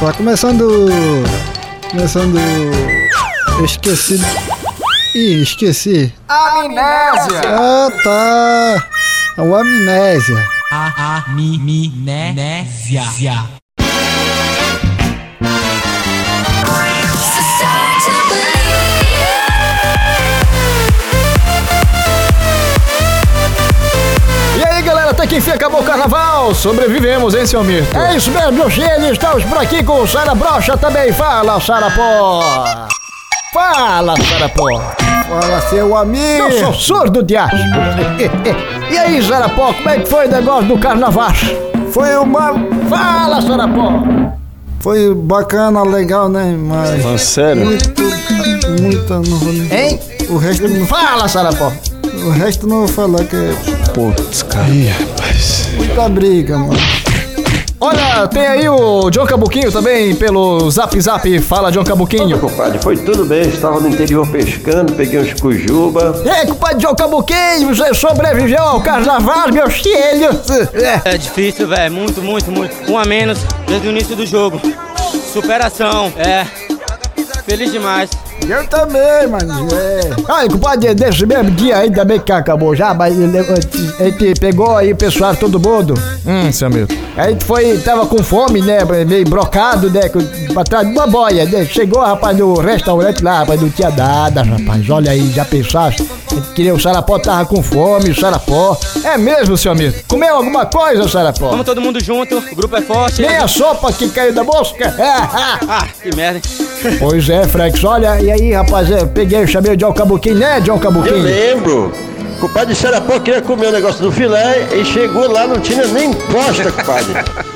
Tá começando. Começando. Eu esqueci. Ih, esqueci. Amnésia! Ah, tá. É o amnésia. A, acabou o carnaval, sobrevivemos, hein, seu Mirto? É isso mesmo, meus filhos, estamos por aqui com o Sara Brocha também. Fala, Sarapó! Fala, Sarapó! Fala, seu amigo. Eu sou surdo de aço. E aí, Sarapó, como é que foi o negócio do carnaval? Foi uma. Fala, Sarapó! Foi bacana, legal, né? Mas. Ah, sério? Muito. Muita. Não vou nem. Hein? O resto não. Fala, Sarapó! O resto não vou falar que é Putz, cara. Muita briga, mano. Olha, tem aí o John Cabuquinho também pelo Zap Zap. Fala, John Cabuquinho. Compadre, foi tudo bem, estava no interior pescando, peguei uns cujuba. E aí, compadre John Cabuquinho, você sobreviveu ao carnaval, meus filhos? É. É difícil, velho. Muito, muito, muito. Um a menos desde o início do jogo. Superação, é. Feliz demais. Eu também, mano. É. Olha, compadre, desse mesmo dia ainda bem que acabou já, mas ele- a gente pegou aí o pessoal, todo mundo. Hum, seu amigo. A gente foi, tava com fome, né? Meio brocado, né? Pra trás de uma boia, né? Chegou, rapaz, no restaurante lá, rapaz, não tinha nada, rapaz. Olha aí, já pensaste? Queria o Sarapó, tava com fome, o Sarapó. É mesmo, seu amigo? Comeu alguma coisa, Sarapó? Vamos todo mundo junto, o grupo é forte. Nem a sopa que caiu da mosca? Ah, que merda. hein? Pois é, Frex, olha, e aí, rapaz, eu peguei, chamei o John Cabuquinho, né, John Eu Cabuquinho? lembro. O compadre de Sarapó queria comer o negócio do filé e chegou lá, não tinha nem posta, compadre.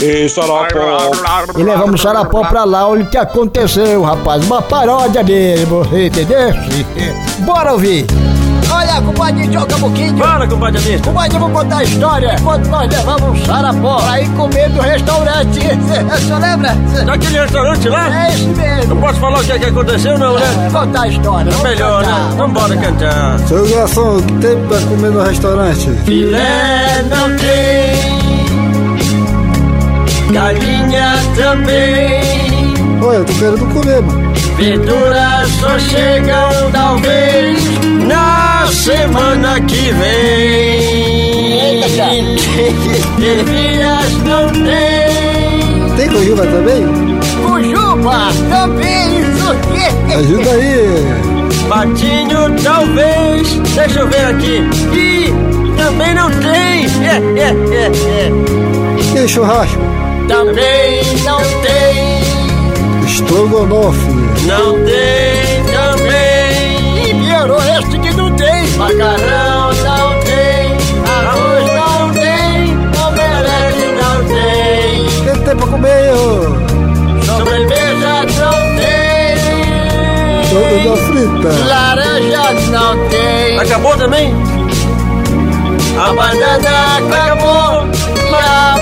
Ei, Sarapó. E levamos o Sarapó pra lá, olha o que aconteceu, rapaz. Uma paródia mesmo, entendeu? Bora ouvir. Olha, compadre John Cabuquinho. Fala, compadre Amisto. Compadre, eu vou contar a história. Quando nós levamos o Sarapó pra ir comer no restaurante. O senhor lembra? Naquele restaurante lá? É isso mesmo. Posso falar o que, é que aconteceu, não, né? Vou contar a história. vamos Melhor, contar. né? Vambora cantar. Seu garçom, tem pra comer no restaurante? Filé não tem. Galinha também. Olha, eu tô querendo comer, mano. Verduras só chegam talvez na semana que vem. Ervilhas não tem. Tem cojuba também? Cujuba também, isso aqui. Ajuda aí. Patinho talvez. Deixa eu ver aqui. E também não tem. É, é, é, é. Tem churrasco? Também não tem. Estrogonofe. Não tem também. E piorou este que não tem. Macarrão não tem. Arroz não tem. Omelete não tem. Tem tempo pra comer, ô. Sobremesa não tem. Da frita. Laranja não tem. Acabou também? A banana acabou. E a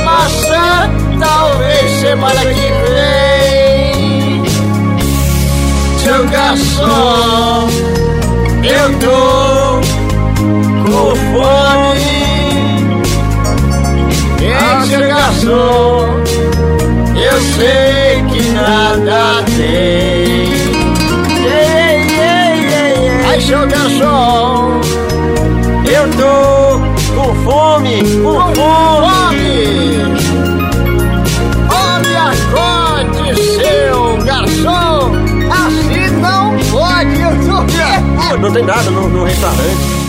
talvez semana que vem. Seu garçom, eu tô com fome. Ei, seu garçom, eu sei que nada tem. Ei, ei, ei, ei. Ai, seu garçom, Não tem nada no, no restaurante.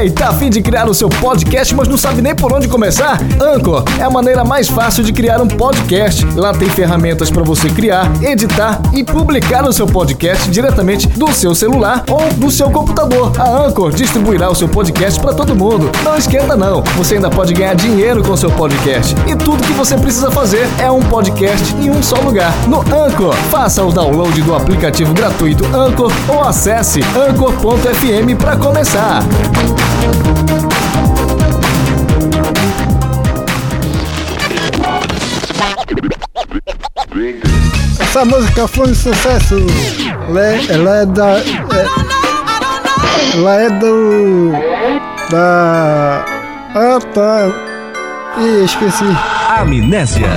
Ei, tá afim de criar o seu podcast, mas não sabe nem por onde começar? Anchor é a maneira mais fácil de criar um podcast. Lá tem ferramentas para você criar, editar e publicar o seu podcast diretamente do seu celular ou do seu computador. A Anchor distribuirá o seu podcast para todo mundo. Não esquenta não, você ainda pode ganhar dinheiro com o seu podcast. E tudo que você precisa fazer é um podcast em um só lugar. No Anchor, faça o download do aplicativo gratuito Anchor ou acesse anchor.fm para começar. Essa música foi um sucesso. Ela é, ela é da. É, ela é do. Da. Ah tá. Ih, esqueci. Amnésia.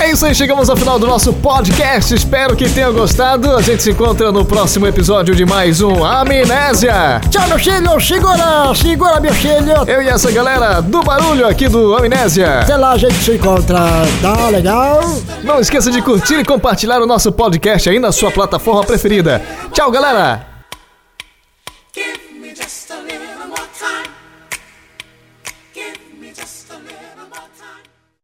É isso aí, chegamos ao final do nosso podcast. Espero que tenham gostado. A gente se encontra no próximo episódio de mais um Amnésia. Tchau, meu filho. Segura, segura, meu filho. Eu e essa galera do barulho aqui do Amnésia. Até lá, a gente se encontra. Tá legal? Não esqueça de curtir e compartilhar o nosso podcast aí na sua plataforma preferida. Tchau, galera.